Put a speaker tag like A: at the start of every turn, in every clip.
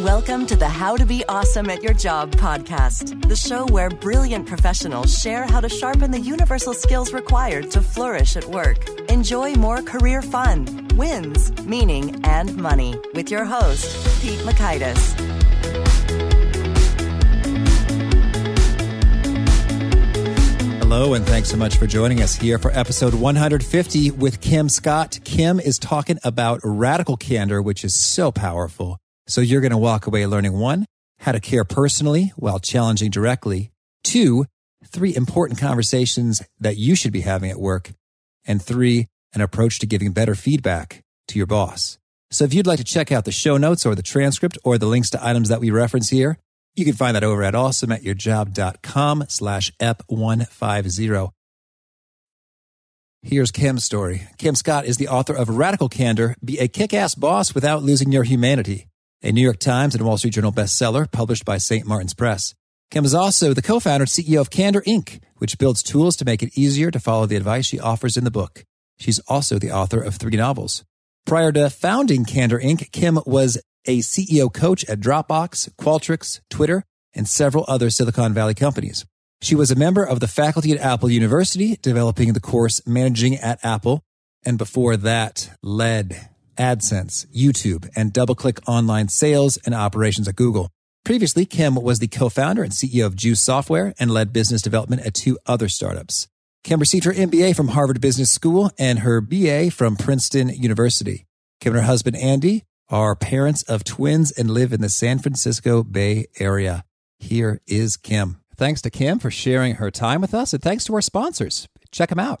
A: Welcome to the How to Be Awesome at Your Job podcast, the show where brilliant professionals share how to sharpen the universal skills required to flourish at work. Enjoy more career fun, wins, meaning, and money with your host, Pete Mockaitis.
B: Hello, and thanks so much for joining us here for episode 150 with Kim Scott. Kim is talking about radical candor, which is so powerful. So you're going to walk away learning one, how to care personally while challenging directly. Two, three important conversations that you should be having at work. And three, an approach to giving better feedback to your boss. So if you'd like to check out the show notes or the transcript or the links to items that we reference here, you can find that over at awesomeatyourjob.com slash ep150. Here's Kim's story. Kim Scott is the author of Radical Candor, Be a Kick-Ass Boss Without Losing Your Humanity, a New York Times and Wall Street Journal bestseller published by St. Martin's Press. Kim is also the co-founder and CEO of Candor Inc., which builds tools to make it easier to follow the advice she offers in the book. She's also the author of three novels. Prior to founding Candor Inc., Kim was a CEO coach at Dropbox, Qualtrics, Twitter, and several other Silicon Valley companies. She was a member of the faculty at Apple University, developing the course Managing at Apple, and before that, led AdSense, YouTube, and DoubleClick online sales and operations at Google. Previously, Kim was the co-founder and CEO of Juice Software and led business development at two other startups. Kim received her MBA from Harvard Business School and her BA from Princeton University. Kim and her husband, Andy, are parents of twins and live in the San Francisco Bay Area. Here is Kim. Thanks to Kim for sharing her time with us, and thanks to our sponsors. Check them out.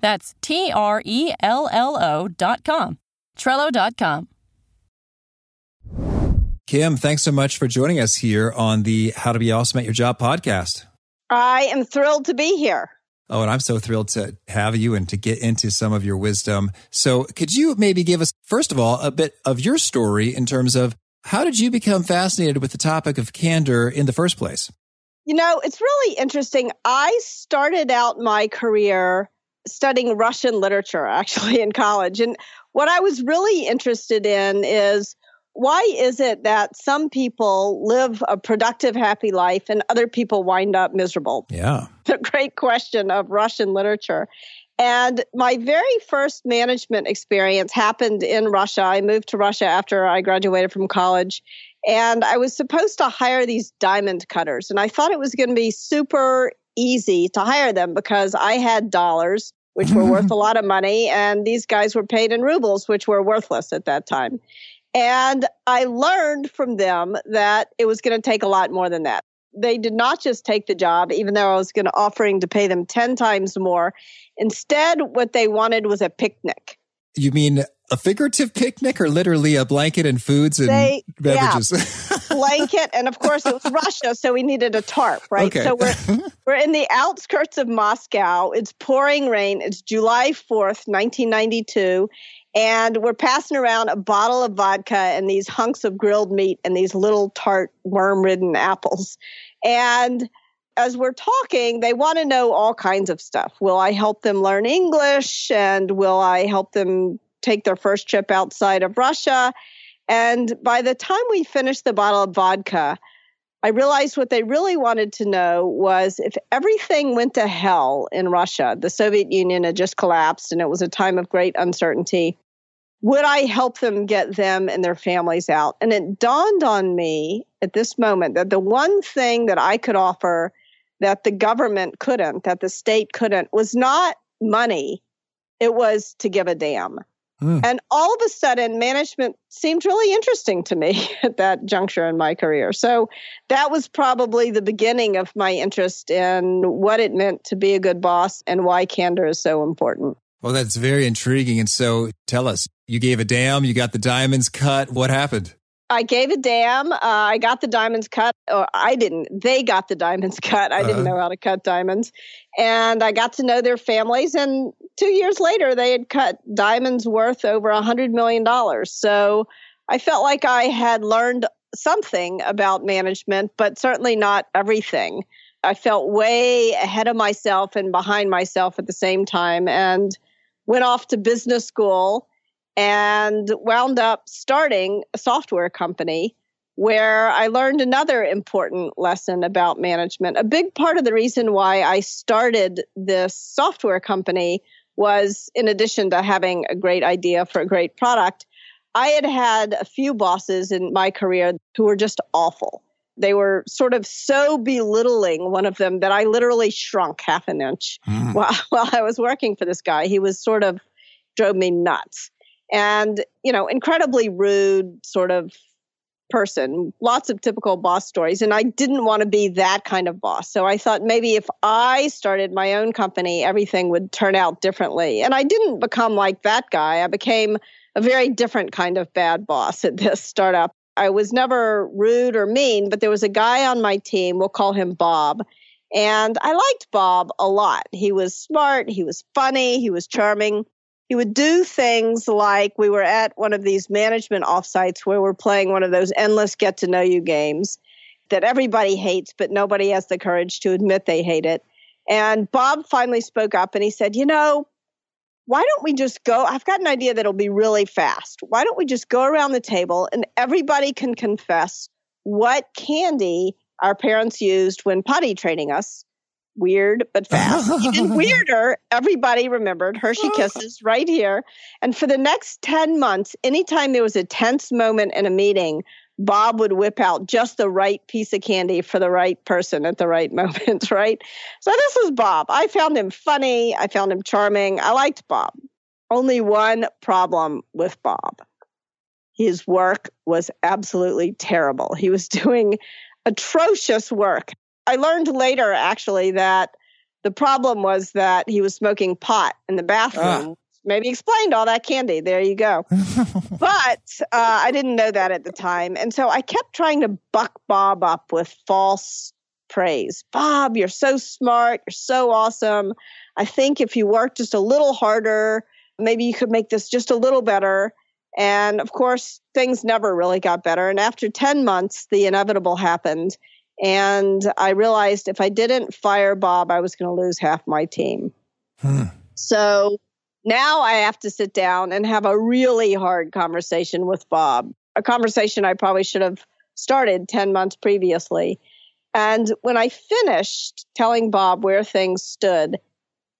C: That's T R E L L O dot com. Trello dot com.
B: Kim, thanks so much for joining us here on the How to Be Awesome at Your Job podcast.
D: I am thrilled to be here.
B: Oh, and I'm so thrilled to have you and to get into some of your wisdom. So, could you maybe give us, first of all, a bit of your story in terms of how did you become fascinated with the topic of candor in the first place?
D: You know, it's really interesting. I started out my career studying Russian literature actually in college. And what I was really interested in is why is it that some people live a productive, happy life and other people wind up miserable?
B: Yeah.
D: The great question of Russian literature. And my very first management experience happened in Russia. I moved to Russia after I graduated from college. And I was supposed to hire these diamond cutters. And I thought it was going to be super easy to hire them because I had dollars, which were worth a lot of money. And these guys were paid in rubles, which were worthless at that time. And I learned from them that it was going to take a lot more than that. They did not just take the job, even though I was going to offering to pay them 10 times more. Instead, what they wanted was a picnic.
B: You mean a figurative picnic or literally a blanket and foods and they, beverages?
D: Yeah, blanket. And of course, it was Russia, so we needed a tarp, right?
B: Okay.
D: So we're, we're in the outskirts of Moscow. It's pouring rain. It's July 4th, 1992. And we're passing around a bottle of vodka and these hunks of grilled meat and these little tart worm ridden apples. And as we're talking, they want to know all kinds of stuff. Will I help them learn English? And will I help them take their first trip outside of Russia? And by the time we finished the bottle of vodka, I realized what they really wanted to know was if everything went to hell in Russia, the Soviet Union had just collapsed and it was a time of great uncertainty, would I help them get them and their families out? And it dawned on me at this moment that the one thing that I could offer that the government couldn't, that the state couldn't, was not money, it was to give a damn. Mm. And all of a sudden, management seemed really interesting to me at that juncture in my career. So that was probably the beginning of my interest in what it meant to be a good boss and why candor is so important.
B: Well, that's very intriguing. And so tell us, you gave a damn, you got the diamonds cut. What happened?
D: I gave a damn. Uh, I got the diamonds cut. Or I didn't. They got the diamonds cut. I uh-huh. didn't know how to cut diamonds. And I got to know their families. And two years later, they had cut diamonds worth over a $100 million. So I felt like I had learned something about management, but certainly not everything. I felt way ahead of myself and behind myself at the same time and went off to business school and wound up starting a software company where I learned another important lesson about management. A big part of the reason why I started this software company was in addition to having a great idea for a great product, I had had a few bosses in my career who were just awful. They were sort of so belittling one of them that I literally shrunk half an inch mm. while, while I was working for this guy. He was sort of drove me nuts and you know incredibly rude sort of person lots of typical boss stories and i didn't want to be that kind of boss. So i thought maybe if i started my own company everything would turn out differently. And i didn't become like that guy. I became a very different kind of bad boss at this startup. I was never rude or mean but there was a guy on my team we'll call him bob and i liked bob a lot. He was smart he was funny he was charming he would do things like we were at one of these management offsites where we're playing one of those endless get to know you games that everybody hates, but nobody has the courage to admit they hate it. And Bob finally spoke up and he said, You know, why don't we just go? I've got an idea that'll be really fast. Why don't we just go around the table and everybody can confess what candy our parents used when potty training us weird but fast. Even weirder, everybody remembered Hershey oh. Kisses right here. And for the next 10 months, anytime there was a tense moment in a meeting, Bob would whip out just the right piece of candy for the right person at the right moment, right? So this was Bob. I found him funny. I found him charming. I liked Bob. Only one problem with Bob. His work was absolutely terrible. He was doing atrocious work. I learned later actually that the problem was that he was smoking pot in the bathroom. Ah. Maybe explained all that candy. There you go. but uh, I didn't know that at the time. And so I kept trying to buck Bob up with false praise. Bob, you're so smart. You're so awesome. I think if you work just a little harder, maybe you could make this just a little better. And of course, things never really got better. And after 10 months, the inevitable happened. And I realized if I didn't fire Bob, I was going to lose half my team. Hmm. So now I have to sit down and have a really hard conversation with Bob, a conversation I probably should have started 10 months previously. And when I finished telling Bob where things stood,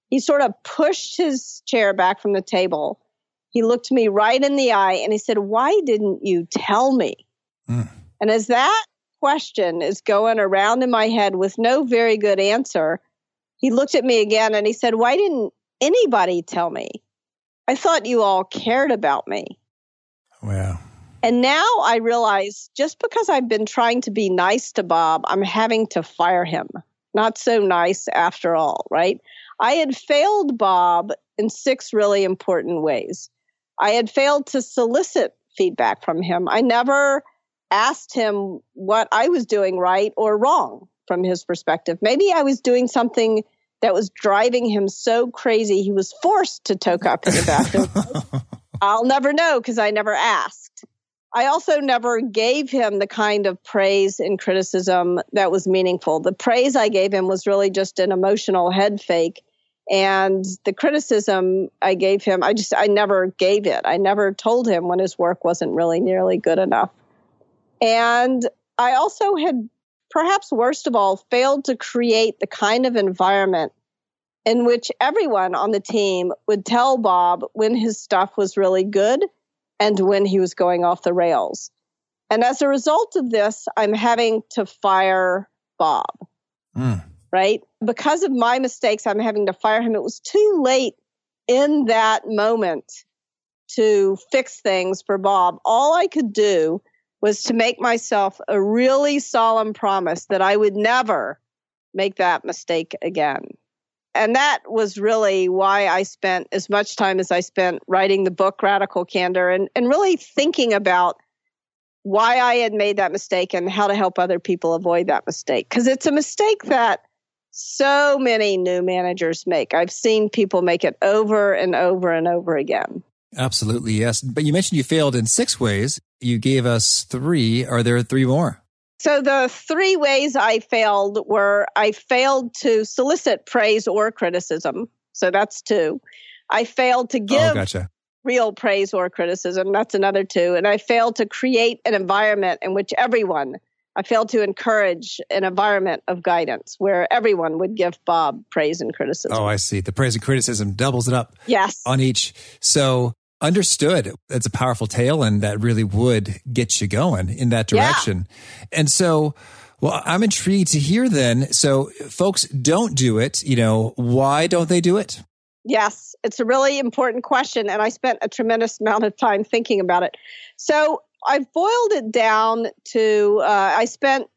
D: he sort of pushed his chair back from the table. He looked me right in the eye and he said, Why didn't you tell me? Mm. And as that question is going around in my head with no very good answer, he looked at me again and he said, Why didn't anybody tell me? I thought you all cared about me.
B: Wow.
D: And now I realize just because I've been trying to be nice to Bob, I'm having to fire him. Not so nice after all, right? I had failed Bob in six really important ways. I had failed to solicit feedback from him. I never asked him what I was doing right or wrong from his perspective. Maybe I was doing something that was driving him so crazy he was forced to toke up in the bathroom. I'll never know because I never asked. I also never gave him the kind of praise and criticism that was meaningful. The praise I gave him was really just an emotional head fake. And the criticism I gave him, I just, I never gave it. I never told him when his work wasn't really nearly good enough. And I also had, perhaps worst of all, failed to create the kind of environment in which everyone on the team would tell Bob when his stuff was really good and when he was going off the rails. And as a result of this, I'm having to fire Bob. Mm. right? Because of my mistakes, I'm having to fire him. It was too late in that moment to fix things for Bob. All I could do was to make myself a really solemn promise that I would never make that mistake again. And that was really why I spent as much time as I spent writing the book Radical Candor and, and really thinking about why I had made that mistake and how to help other people avoid that mistake. Because it's a mistake that so many new managers make. I've seen people make it over and over and over again.
B: Absolutely, yes. But you mentioned you failed in six ways. You gave us three. Are there three more?
D: So the three ways I failed were I failed to solicit praise or criticism. So that's two. I failed to oh, give oh, gotcha. real praise or criticism. That's another two. And I failed to create an environment in which everyone, I failed to encourage an environment of guidance where everyone would give Bob praise and criticism.
B: Oh, I see. The praise and criticism doubles it up.
D: Yes.
B: On each. So Understood. It's a powerful tale and that really would get you going in that direction. Yeah. And so, well, I'm intrigued to hear then. So folks don't do it. You know, why don't they do it?
D: Yes, it's a really important question. And I spent a tremendous amount of time thinking about it. So I've boiled it down to uh, I spent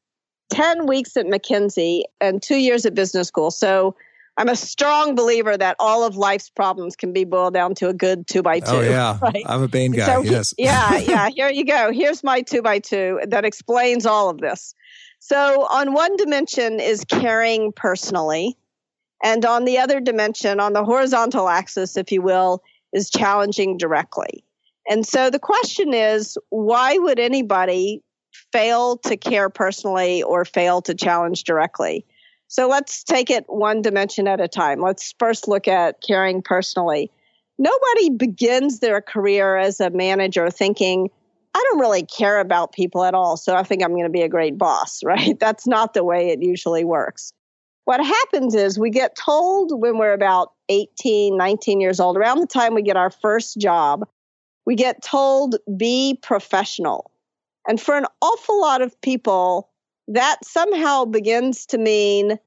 D: 10 weeks at McKinsey and two years at business school. So I'm a strong believer that all of life's problems can be boiled down to a good two by two.
B: Oh yeah, right? I'm a Bain guy. So, yes.
D: yeah, yeah. Here you go. Here's my two by two that explains all of this. So on one dimension is caring personally, and on the other dimension, on the horizontal axis, if you will, is challenging directly. And so the question is, why would anybody fail to care personally or fail to challenge directly? So let's take it one dimension at a time. Let's first look at caring personally. Nobody begins their career as a manager thinking, I don't really care about people at all, so I think I'm going to be a great boss, right? That's not the way it usually works. What happens is we get told when we're about 18, 19 years old, around the time we get our first job, we get told be professional. And for an awful lot of people, that somehow begins to mean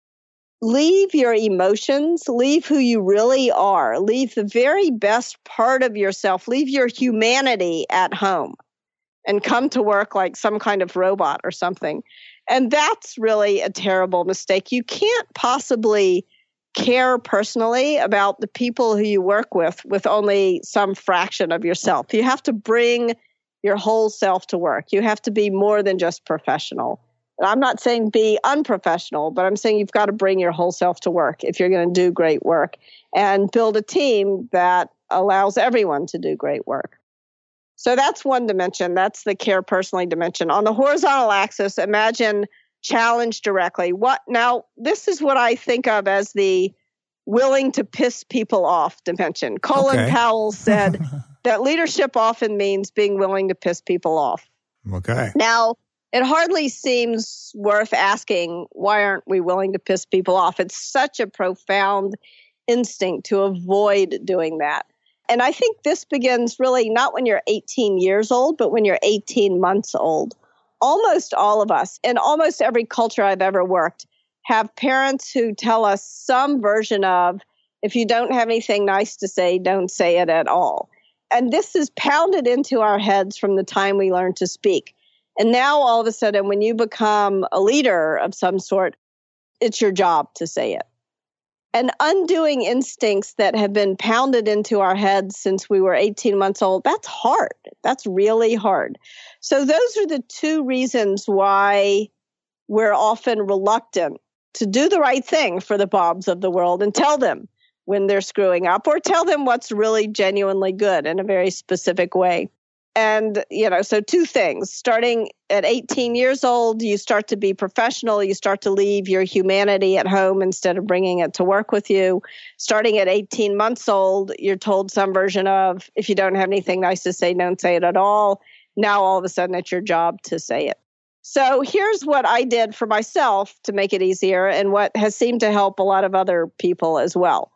D: leave your emotions, leave who you really are, leave the very best part of yourself, leave your humanity at home and come to work like some kind of robot or something. And that's really a terrible mistake. You can't possibly care personally about the people who you work with with only some fraction of yourself. You have to bring your whole self to work. You have to be more than just professional. I'm not saying be unprofessional, but I'm saying you've got to bring your whole self to work if you're going to do great work and build a team that allows everyone to do great work. So that's one dimension. That's the care personally dimension. On the horizontal axis, imagine challenge directly. What now? This is what I think of as the willing to piss people off dimension. Colin okay. Powell said that leadership often means being willing to piss people off.
B: Okay.
D: Now, it hardly seems worth asking why aren't we willing to piss people off? It's such a profound instinct to avoid doing that. And I think this begins really not when you're 18 years old, but when you're 18 months old. Almost all of us, in almost every culture I've ever worked, have parents who tell us some version of if you don't have anything nice to say, don't say it at all. And this is pounded into our heads from the time we learn to speak. And now all of a sudden, when you become a leader of some sort, it's your job to say it. And undoing instincts that have been pounded into our heads since we were 18 months old, that's hard. That's really hard. So, those are the two reasons why we're often reluctant to do the right thing for the Bobs of the world and tell them when they're screwing up or tell them what's really genuinely good in a very specific way and you know so two things starting at 18 years old you start to be professional you start to leave your humanity at home instead of bringing it to work with you. Starting at 18 months old you're told some version of if you don't have anything nice to say don't say it at all. Now all of a sudden it's your job to say it. So here's what i did for myself to make it easier and what has seemed to help a lot of other people as well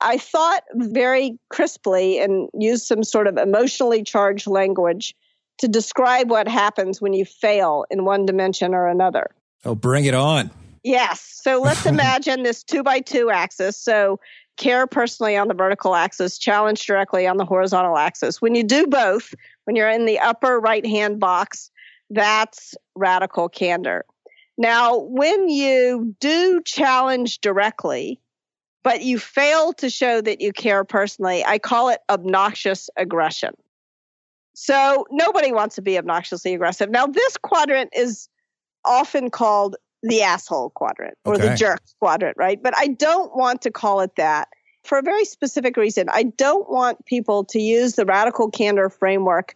D: I thought very crisply and used some sort of emotionally charged language to describe what happens when you fail in one dimension or another.
B: Oh, bring it on.
D: Yes. So let's imagine this two by two axis. So care personally on the vertical axis, challenge directly on the horizontal axis. When you do both, when you're in the upper right hand box, that's radical candor. Now, when you do challenge directly, but you fail to show that you care personally, I call it obnoxious aggression. So nobody wants to be obnoxiously aggressive. Now, this quadrant is often called the asshole quadrant or okay. the jerk quadrant, right? But I don't want to call it that for a very specific reason. I don't want people to use the radical candor framework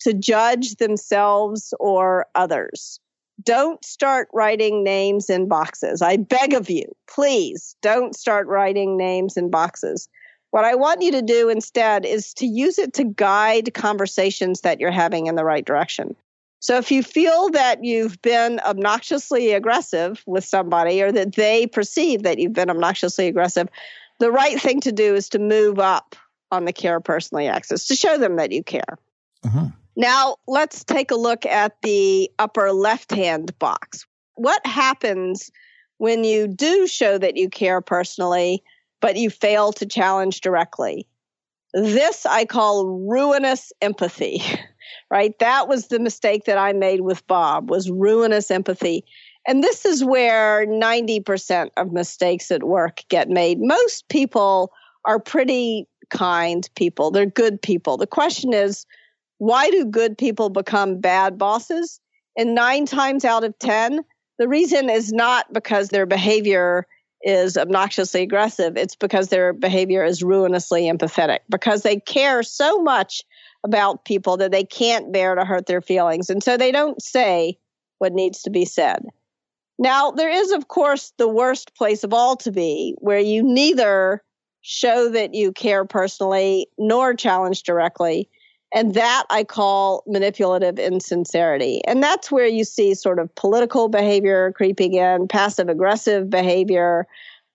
D: to judge themselves or others. Don't start writing names in boxes. I beg of you, please don't start writing names in boxes. What I want you to do instead is to use it to guide conversations that you're having in the right direction. So if you feel that you've been obnoxiously aggressive with somebody or that they perceive that you've been obnoxiously aggressive, the right thing to do is to move up on the care personally axis to show them that you care. Uh-huh. Now, let's take a look at the upper left hand box. What happens when you do show that you care personally, but you fail to challenge directly? This I call ruinous empathy. right? That was the mistake that I made with Bob was ruinous empathy. And this is where 90% of mistakes at work get made. Most people are pretty kind people. They're good people. The question is, why do good people become bad bosses? And nine times out of 10, the reason is not because their behavior is obnoxiously aggressive. It's because their behavior is ruinously empathetic, because they care so much about people that they can't bear to hurt their feelings. And so they don't say what needs to be said. Now, there is, of course, the worst place of all to be, where you neither show that you care personally nor challenge directly. And that I call manipulative insincerity. And that's where you see sort of political behavior creeping in, passive aggressive behavior,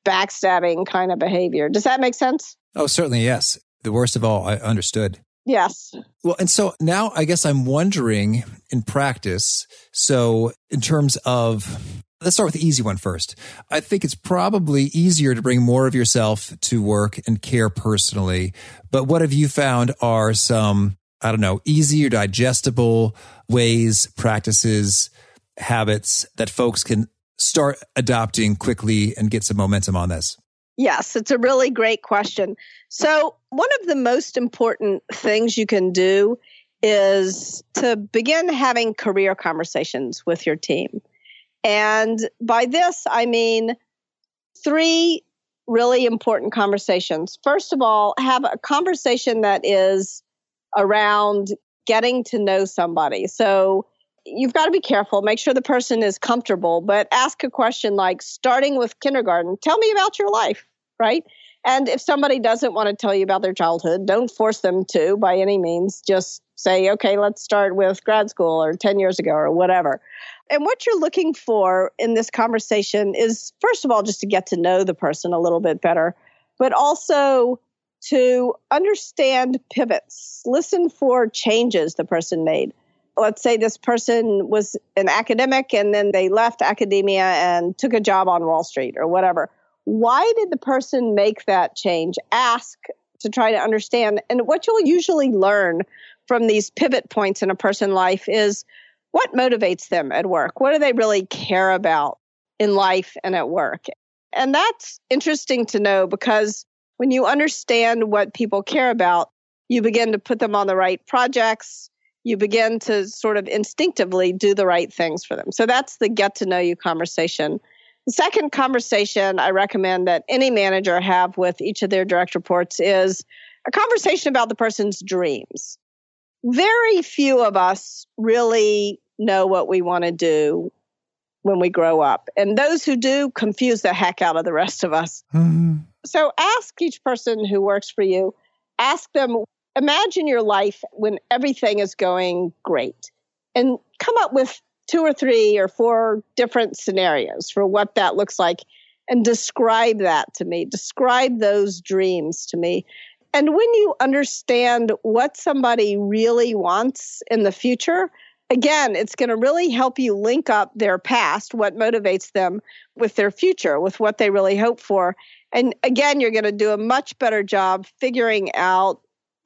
D: backstabbing kind of behavior. Does that make sense?
B: Oh, certainly, yes. The worst of all, I understood.
D: Yes.
B: Well, and so now I guess I'm wondering in practice. So, in terms of, let's start with the easy one first. I think it's probably easier to bring more of yourself to work and care personally. But what have you found are some, I don't know, easier digestible ways, practices, habits that folks can start adopting quickly and get some momentum on this?
D: Yes, it's a really great question. So, one of the most important things you can do is to begin having career conversations with your team. And by this, I mean three really important conversations. First of all, have a conversation that is around getting to know somebody. So, you've got to be careful, make sure the person is comfortable, but ask a question like starting with kindergarten, tell me about your life, right? And if somebody doesn't want to tell you about their childhood, don't force them to by any means. Just say, okay, let's start with grad school or 10 years ago or whatever. And what you're looking for in this conversation is, first of all, just to get to know the person a little bit better, but also to understand pivots, listen for changes the person made let's say this person was an academic and then they left academia and took a job on Wall Street or whatever. Why did the person make that change? Ask to try to understand. And what you'll usually learn from these pivot points in a person's life is what motivates them at work? What do they really care about in life and at work? And that's interesting to know because when you understand what people care about, you begin to put them on the right projects, you begin to sort of instinctively do the right things for them. So that's the get to know you conversation. The second conversation I recommend that any manager have with each of their direct reports is a conversation about the person's dreams. Very few of us really know what we want to do when we grow up. And those who do confuse the heck out of the rest of us. Mm-hmm. So ask each person who works for you, ask them imagine your life when everything is going great and come up with two or three or four different scenarios for what that looks like and describe that to me. Describe those dreams to me. And when you understand what somebody really wants in the future, again, it's going to really help you link up their past, what motivates them, with their future, with what they really hope for. And again, you're going to do a much better job figuring out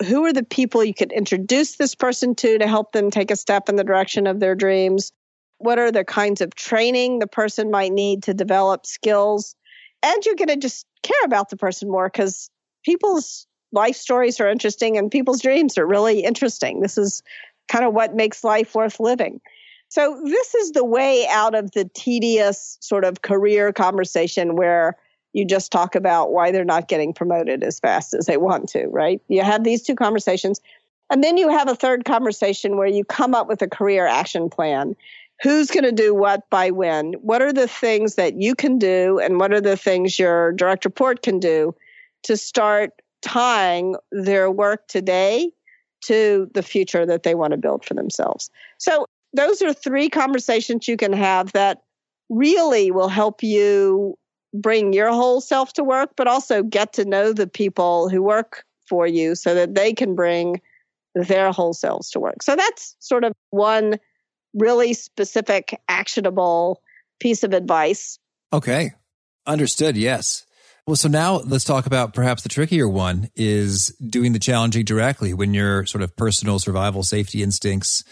D: who are the people you could introduce this person to to help them take a step in the direction of their dreams. What are the kinds of training the person might need to develop skills? And you're going to just care about the person more because people's life stories are interesting and people's dreams are really interesting. This is kind of what makes life worth living. So, this is the way out of the tedious sort of career conversation where you just talk about why they're not getting promoted as fast as they want to, right? You have these two conversations. And then you have a third conversation where you come up with a career action plan. Who's going to do what by when? What are the things that you can do? And what are the things your direct report can do to start tying their work today to the future that they want to build for themselves. So, those are three conversations you can have that really will help you bring your whole self to work, but also get to know the people who work for you so that they can bring their whole selves to work. So, that's sort of one really specific, actionable piece of advice.
B: Okay. Understood. Yes. Well, so now let's talk about perhaps the trickier one is doing the challenging directly when your sort of personal survival safety instincts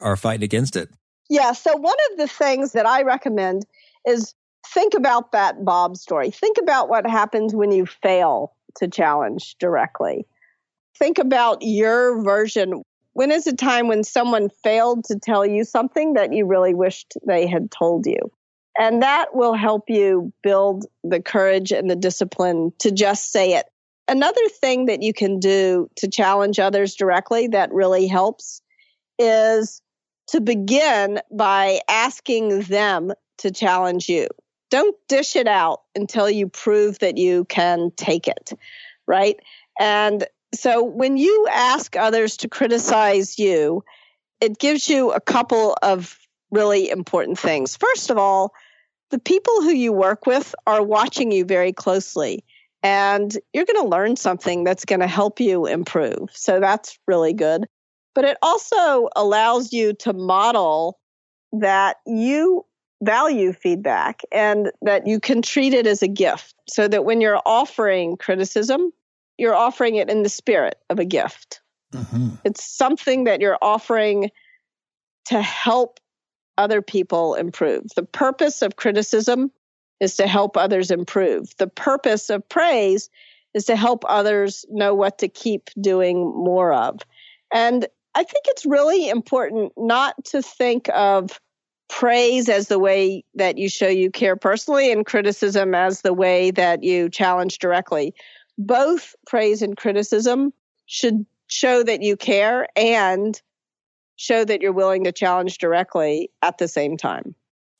B: are fighting against it.
D: Yeah. So, one of the things that I recommend is think about that Bob story. Think about what happens when you fail to challenge directly. Think about your version. When is a time when someone failed to tell you something that you really wished they had told you? And that will help you build the courage and the discipline to just say it. Another thing that you can do to challenge others directly that really helps is to begin by asking them to challenge you. Don't dish it out until you prove that you can take it, right? And so when you ask others to criticize you, it gives you a couple of really important things. First of all, the people who you work with are watching you very closely and you're going to learn something that's going to help you improve. So that's really good. But it also allows you to model that you value feedback and that you can treat it as a gift so that when you're offering criticism, you're offering it in the spirit of a gift. Mm-hmm. It's something that you're offering to help other people improve. The purpose of criticism is to help others improve. The purpose of praise is to help others know what to keep doing more of. And I think it's really important not to think of praise as the way that you show you care personally and criticism as the way that you challenge directly. Both praise and criticism should show that you care and show that you're willing to challenge directly at the same time.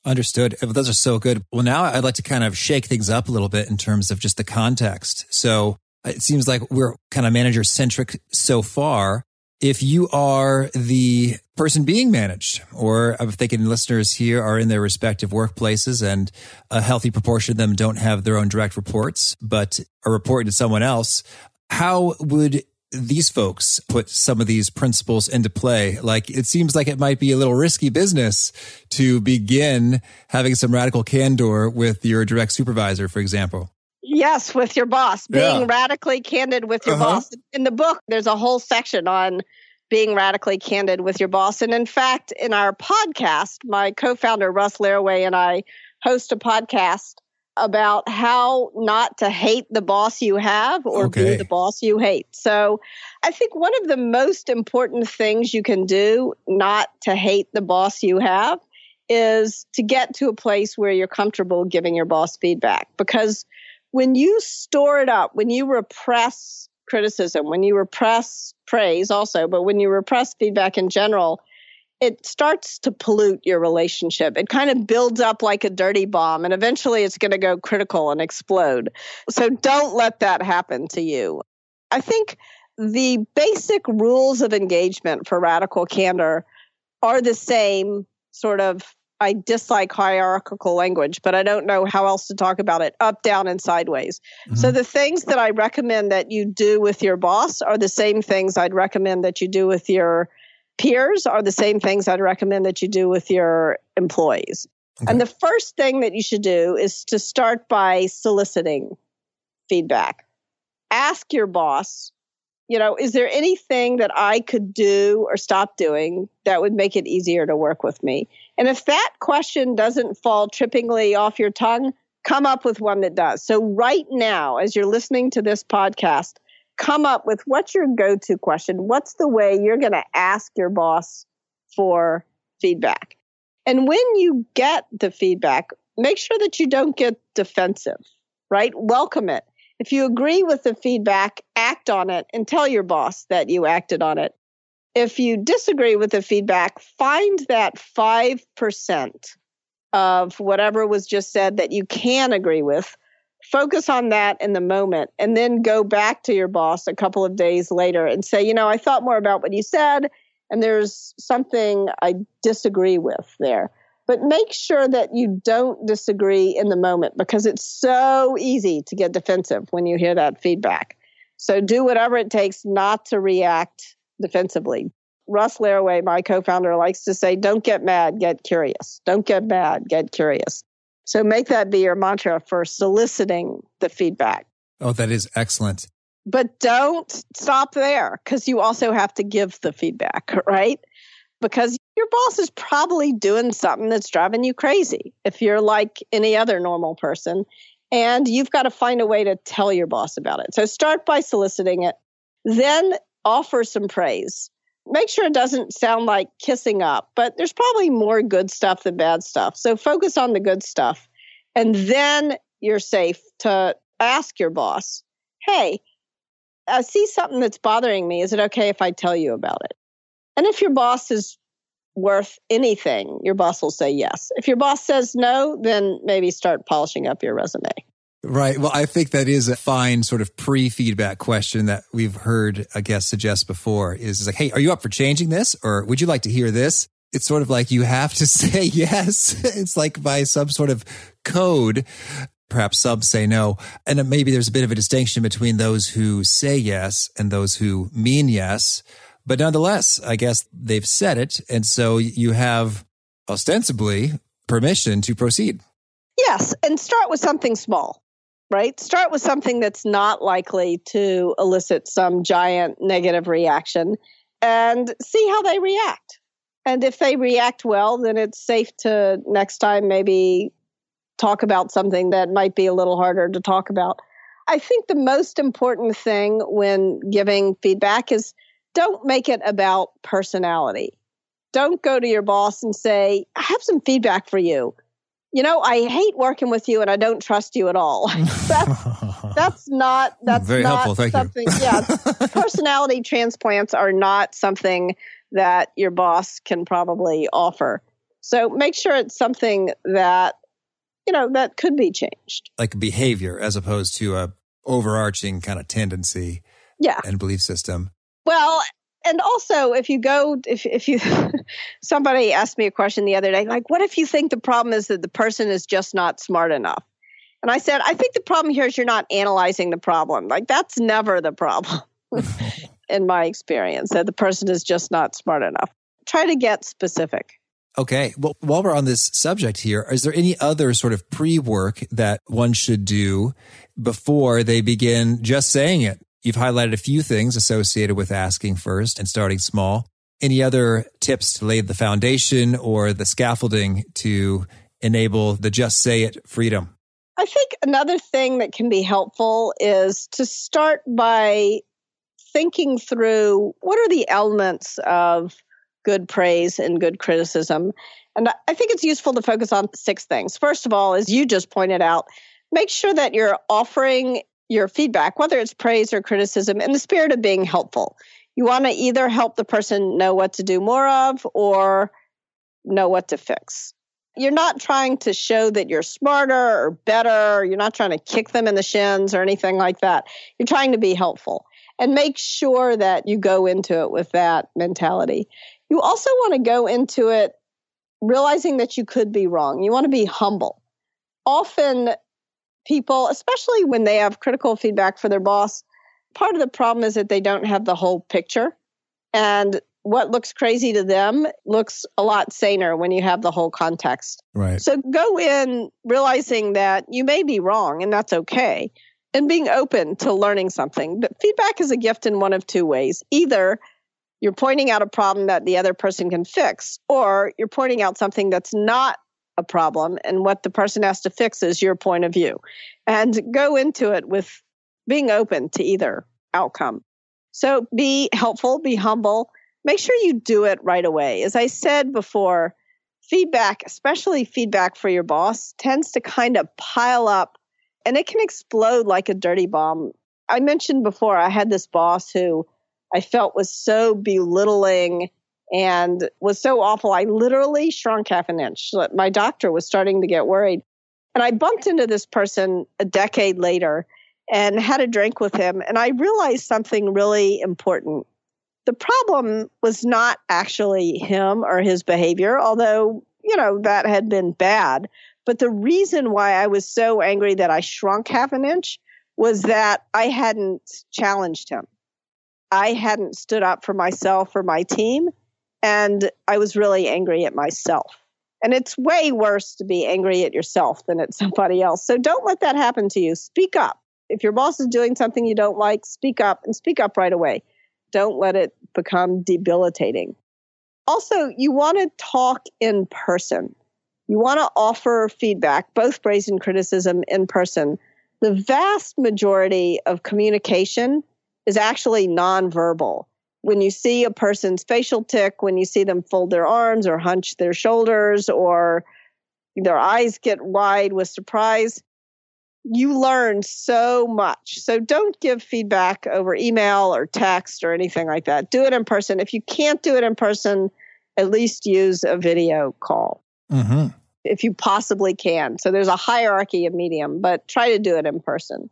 B: Understood. Those are so good. Well, now I'd like to kind of shake things up a little bit in terms of just the context. So it seems like we're kind of manager centric so far. If you are the person being managed, or I'm thinking listeners here are in their respective workplaces and a healthy proportion of them don't have their own direct reports, but are reporting to someone else, how would these folks put some of these principles into play? Like it seems like it might be a little risky business to begin having some radical candor with your direct supervisor, for example.
D: Yes, with your boss, being yeah. radically candid with your uh-huh. boss. In the book, there's a whole section on being radically candid with your boss. And in fact, in our podcast, my co founder, Russ Laraway, and I host a podcast about how not to hate the boss you have or okay. be the boss you hate. So I think one of the most important things you can do not to hate the boss you have is to get to a place where you're comfortable giving your boss feedback. Because when you store it up, when you repress criticism, when you repress praise also, but when you repress feedback in general, it starts to pollute your relationship. It kind of builds up like a dirty bomb, and eventually it's going to go critical and explode. So don't let that happen to you. I think the basic rules of engagement for radical candor are the same sort of. I dislike hierarchical language, but I don't know how else to talk about it up, down, and sideways. Mm-hmm. So, the things that I recommend that you do with your boss are the same things I'd recommend that you do with your peers are the same things I'd recommend that you do with your employees. Okay. And the first thing that you should do is to start by soliciting feedback. Ask your boss, you know, is there anything that I could do or stop doing that would make it easier to work with me? And if that question doesn't fall trippingly off your tongue, come up with one that does. So, right now, as you're listening to this podcast, come up with what's your go to question? What's the way you're going to ask your boss for feedback? And when you get the feedback, make sure that you don't get defensive, right? Welcome it. If you agree with the feedback, act on it and tell your boss that you acted on it. If you disagree with the feedback, find that 5% of whatever was just said that you can agree with. Focus on that in the moment and then go back to your boss a couple of days later and say, you know, I thought more about what you said and there's something I disagree with there. But make sure that you don't disagree in the moment because it's so easy to get defensive when you hear that feedback. So do whatever it takes not to react defensively. Russ Laraway, my co founder, likes to say, don't get mad, get curious. Don't get mad, get curious. So make that be your mantra for soliciting the feedback.
B: Oh, that is excellent.
D: But don't stop there because you also have to give the feedback, right? Because your boss is probably doing something that's driving you crazy if you're like any other normal person. And you've got to find a way to tell your boss about it. So start by soliciting it, then offer some praise make sure it doesn't sound like kissing up, but there's probably more good stuff than bad stuff. So focus on the good stuff. And then you're safe to ask your boss, hey, I see something that's bothering me. Is it okay if I tell you about it? And if your boss is worth anything, your boss will say yes. If your boss says no, then maybe start polishing up your resume.
B: Right. Well, I think that is a fine sort of pre-feedback question that we've heard a guest suggest before is like, Hey, are you up for changing this? Or would you like to hear this? It's sort of like you have to say yes. it's like by some sort of code. Perhaps some say no. And maybe there's a bit of a distinction between those who say yes and those who mean yes. But nonetheless, I guess they've said it. And so you have ostensibly permission to proceed.
D: Yes. And start with something small right? Start with something that's not likely to elicit some giant negative reaction and see how they react. And if they react well, then it's safe to next time maybe talk about something that might be a little harder to talk about. I think the most important thing when giving feedback is don't make it about personality. Don't go to your boss and say, I have some feedback for you you know, I hate working with you and I don't trust you at all. that's, that's not, that's
B: very
D: not
B: helpful. Thank
D: something,
B: you.
D: yeah, personality transplants are not something that your boss can probably offer. So make sure it's something that, you know, that could be changed.
B: Like behavior as opposed to a overarching kind of tendency
D: yeah.
B: and belief system.
D: Well, and also if you go if if you somebody asked me a question the other day like what if you think the problem is that the person is just not smart enough and i said i think the problem here is you're not analyzing the problem like that's never the problem in my experience that the person is just not smart enough try to get specific
B: Okay. Well, while we're on this subject here, is there any other sort of pre work that one should do before they begin just saying it? You've highlighted a few things associated with asking first and starting small. Any other tips to lay the foundation or the scaffolding to enable the just say it freedom?
D: I think another thing that can be helpful is to start by thinking through what are the elements of good praise and good criticism. And I think it's useful to focus on six things. First of all, as you just pointed out, make sure that you're offering your feedback, whether it's praise or criticism, in the spirit of being helpful. You want to either help the person know what to do more of or know what to fix. You're not trying to show that you're smarter or better. You're not trying to kick them in the shins or anything like that. You're trying to be helpful and make sure that you go into it with that mentality. You also want to go into it realizing that you could be wrong. You want to be humble. Often people, especially when they have critical feedback for their boss, part of the problem is that they don't have the whole picture. And what looks crazy to them looks a lot saner when you have the whole context.
B: Right.
D: So go in realizing that you may be wrong and that's okay and being open to learning something. But feedback is a gift in one of two ways. Either you're pointing out a problem that the other person can fix, or you're pointing out something that's not a problem and what the person has to fix is your point of view. And go into it with being open to either outcome. So be helpful, be humble, make sure you do it right away. As I said before, feedback, especially feedback for your boss, tends to kind of pile up and it can explode like a dirty bomb. I mentioned before, I had this boss who I felt was so belittling and was so awful. I literally shrunk half an inch. My doctor was starting to get worried. And I bumped into this person a decade later and had a drink with him. And I realized something really important. The problem was not actually him or his behavior, although, you know, that had been bad. But the reason why I was so angry that I shrunk half an inch was that I hadn't challenged him. I hadn't stood up for myself or my team. And I was really angry at myself. And it's way worse to be angry at yourself than at somebody else. So don't let that happen to you. Speak up. If your boss is doing something you don't like, speak up and speak up right away. Don't let it become debilitating. Also, you want to talk in person. You want to offer feedback, both praise and criticism in person. The vast majority of communication is actually nonverbal. When you see a person's facial tic, when you see them fold their arms or hunch their shoulders or their eyes get wide with surprise, you learn so much. So don't give feedback over email or text or anything like that. Do it in person. If you can't do it in person, at least use a video call. Mm-hmm. If you possibly can. So there's a hierarchy of medium, but try to do it in person.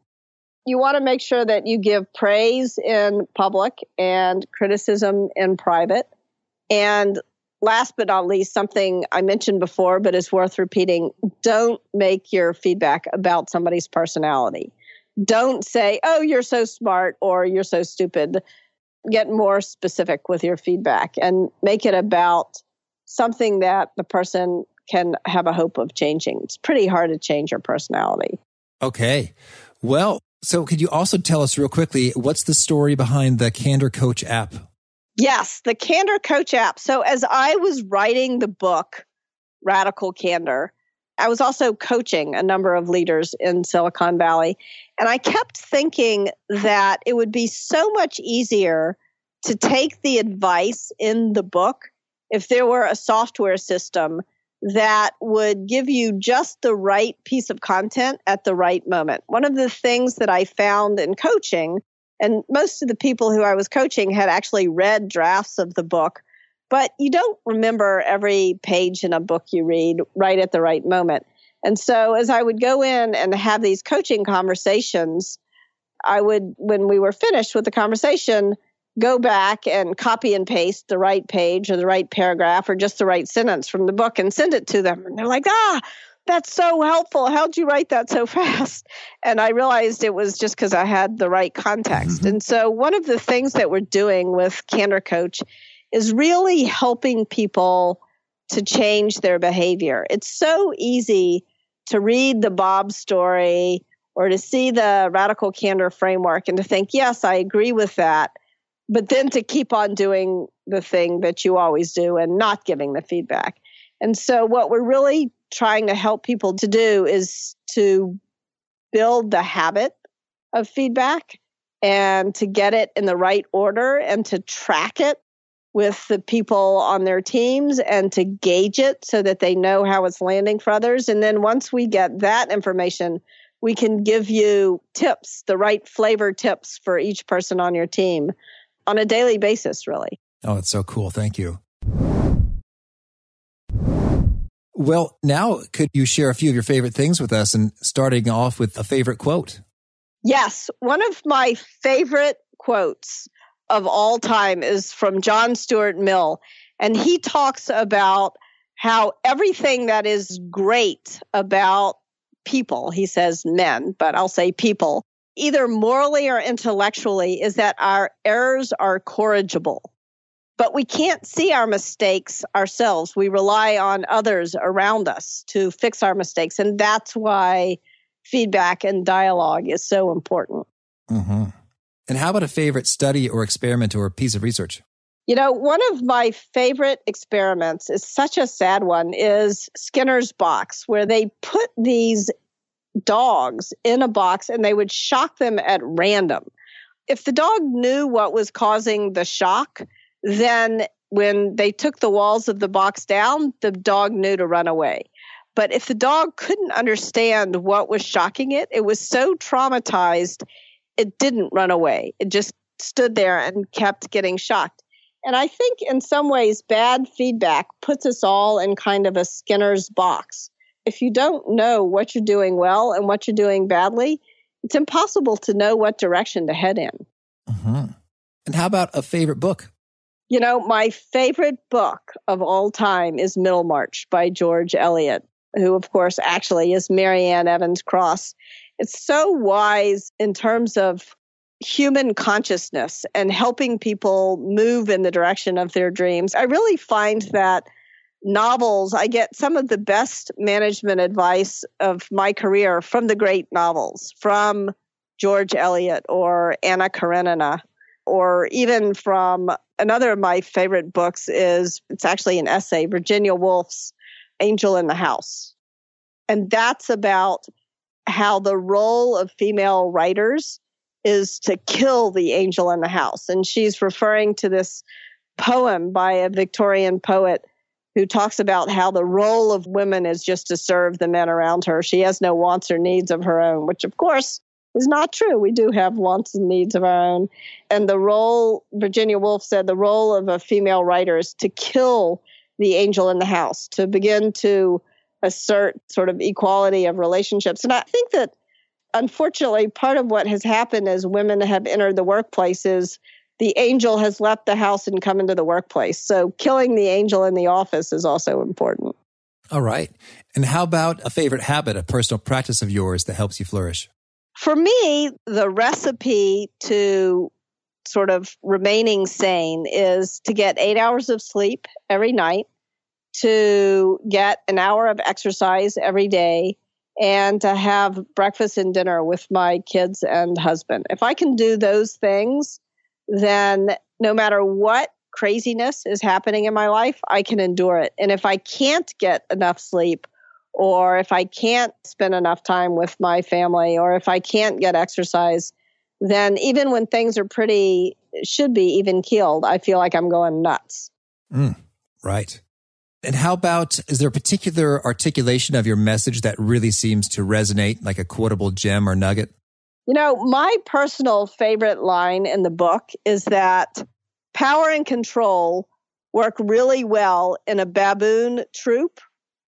D: You want to make sure that you give praise in public and criticism in private. And last but not least, something I mentioned before, but is worth repeating don't make your feedback about somebody's personality. Don't say, oh, you're so smart or you're so stupid. Get more specific with your feedback and make it about something that the person can have a hope of changing. It's pretty hard to change your personality.
B: Okay. Well, so could you also tell us real quickly what's the story behind the Candor Coach app?
D: Yes, the Candor Coach app. So as I was writing the book, Radical Candor, I was also coaching a number of leaders in Silicon Valley. And I kept thinking that it would be so much easier to take the advice in the book if there were a software system that would give you just the right piece of content at the right moment. One of the things that I found in coaching and most of the people who I was coaching had actually read drafts of the book, but you don't remember every page in a book you read right at the right moment. And so as I would go in and have these coaching conversations, I would, when we were finished with the conversation, go back and copy and paste the right page or the right paragraph or just the right sentence from the book and send it to them. And they're like, ah, that's so helpful. How'd you write that so fast? And I realized it was just because I had the right context. Mm-hmm. And so, one of the things that we're doing with Candor Coach is really helping people to change their behavior. It's so easy to read the Bob story or to see the radical candor framework and to think, yes, I agree with that. But then to keep on doing the thing that you always do and not giving the feedback. And so, what we're really trying to help people to do is to build the habit of feedback and to get it in the right order and to track it with the people on their teams and to gauge it so that they know how it's landing for others. And then once we get that information, we can give you tips, the right flavor tips for each person on your team on a daily basis, really.
B: Oh, it's so cool. Thank you. Well, now could you share a few of your favorite things with us and starting off with a favorite quote?
D: Yes. One of my favorite quotes of all time is from John Stuart Mill. And he talks about how everything that is great about people, he says men, but I'll say people, either morally or intellectually, is that our errors are corrigible. but we can't see our mistakes ourselves. We rely on others around us to fix our mistakes. And that's why feedback and dialogue is so important.
B: Mm-hmm. And how about a favorite study or experiment or piece of research?
D: You know, one of my favorite experiments is such a sad one is Skinner's box, where they put these dogs in a box and they would shock them at random. If the dog knew what was causing the shock, then when they took the walls of the box down, the dog knew to run away. But if the dog couldn't understand what was shocking it, it was so traumatized, it didn't run away. It just stood there and kept getting shocked. And I think in some ways, bad feedback puts us all in kind of a Skinner's box. If you don't know what you're doing well and what you're doing badly, it's impossible to know what direction to head in.
B: Mm-hmm. And how about a favorite book?
D: You know, my favorite book of all time is Middlemarch by George Eliot, who, of course, actually is Marianne Evans Cross. It's so wise in terms of human consciousness and helping people move in the direction of their dreams. I really find that novels, I get some of the best management advice of my career from the great novels, from George Eliot or Anna Karenina, or even from another of my favorite books is it's actually an essay, Virginia Woolf's Angel in the House. And that's about how the role of female writers is to kill the angel in the house. And she's referring to this poem by a Victorian poet who talks about how the role of women is just to serve the men around her. She has no wants or needs of her own, which of course is not true. We do have wants and needs of our own. And the role, Virginia Woolf said, the role of a female writer is to kill the angel in the house, to begin to assert sort of equality of relationships. And I think that unfortunately, part of what has happened as women have entered the workplace is the angel has left the house and come into the workplace. So killing the angel in the office is also important.
B: All right. And how about a favorite habit, a personal practice of yours that helps you flourish?
D: For me, the recipe to sort of remaining sane is to get eight hours of sleep every night, to get an hour of exercise every day, and to have breakfast and dinner with my kids and husband. If I can do those things, then no matter what craziness is happening in my life, I can endure it. And if I can't get enough sleep, or if I can't spend enough time with my family, or if I can't get exercise, then even when things are pretty, should be even keeled, I feel like I'm going nuts.
B: Mm, right. And how about, is there a particular articulation of your message that really seems to resonate, like a quotable gem or nugget?
D: You know, my personal favorite line in the book is that power and control work really well in a baboon troop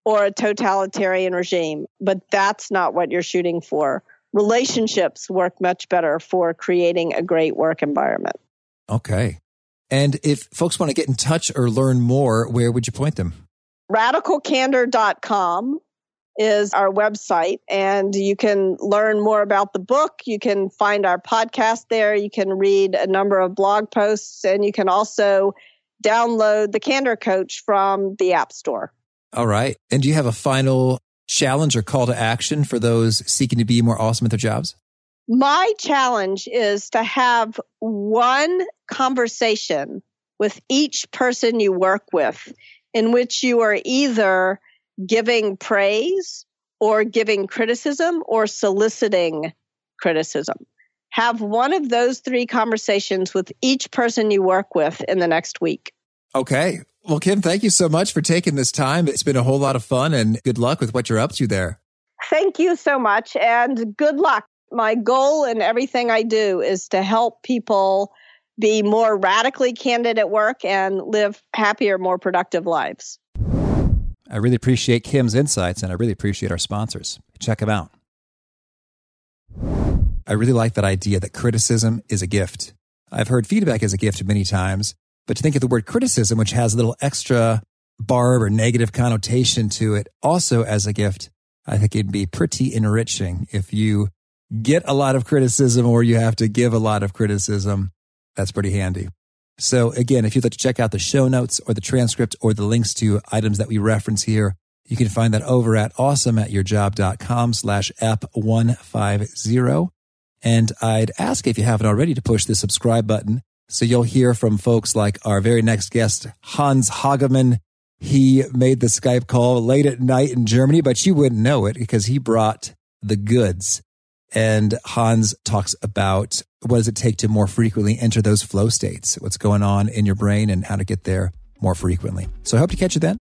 D: or a totalitarian regime, but that's not what you're shooting for. Relationships work much better for creating a great work environment.
B: Okay. And if folks want to get in touch or learn more, where would you point them?
D: Radicalcandor.com is our website, and you can learn more about the book. You can find our podcast there. You can read a number of blog posts, and you can also download the Candor Coach from the App Store.
B: All right. And do you have a final challenge or call to action for those seeking to be more awesome at their jobs?
D: My challenge is to have one conversation with each person you work with in which you are either giving praise or giving criticism or soliciting criticism. Have one of those three conversations with each person you work with in the next week.
B: Okay. Well, Kim, thank you so much for taking this time. It's been a whole lot of fun and good luck with what you're up to there.
D: Thank you so much and good luck. My goal in everything I do is to help people be more radically candid at work and live happier, more productive lives.
B: I really appreciate Kim's insights and I really appreciate our sponsors. Check them out. I really like that idea that criticism is a gift. I've heard feedback as a gift many times, but to think of the word criticism, which has a little extra barb or negative connotation to it, also as a gift, I think it'd be pretty enriching if you get a lot of criticism or you have to give a lot of criticism. That's pretty handy. So again, if you'd like to check out the show notes or the transcript or the links to items that we reference here, you can find that over at awesomeatyourjob.com slash ep 150. And I'd ask if you haven't already to push the subscribe button so you'll hear from folks like our very next guest, Hans Hagemann. He made the Skype call late at night in Germany, but you wouldn't know it because he brought the goods. And Hans talks about what does it take to more frequently enter those flow states, what's going on in your brain and how to get there more frequently. So I hope to catch you then.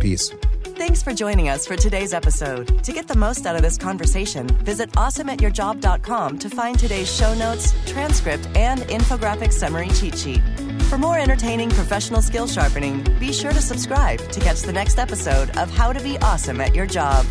B: Peace.
A: Thanks for joining us for today's episode. To get the most out of this conversation, visit awesomeatyourjob.com to find today's show notes, transcript, and infographic summary cheat sheet. For more entertaining professional skill sharpening, be sure to subscribe to catch the next episode of How to Be Awesome at Your Job.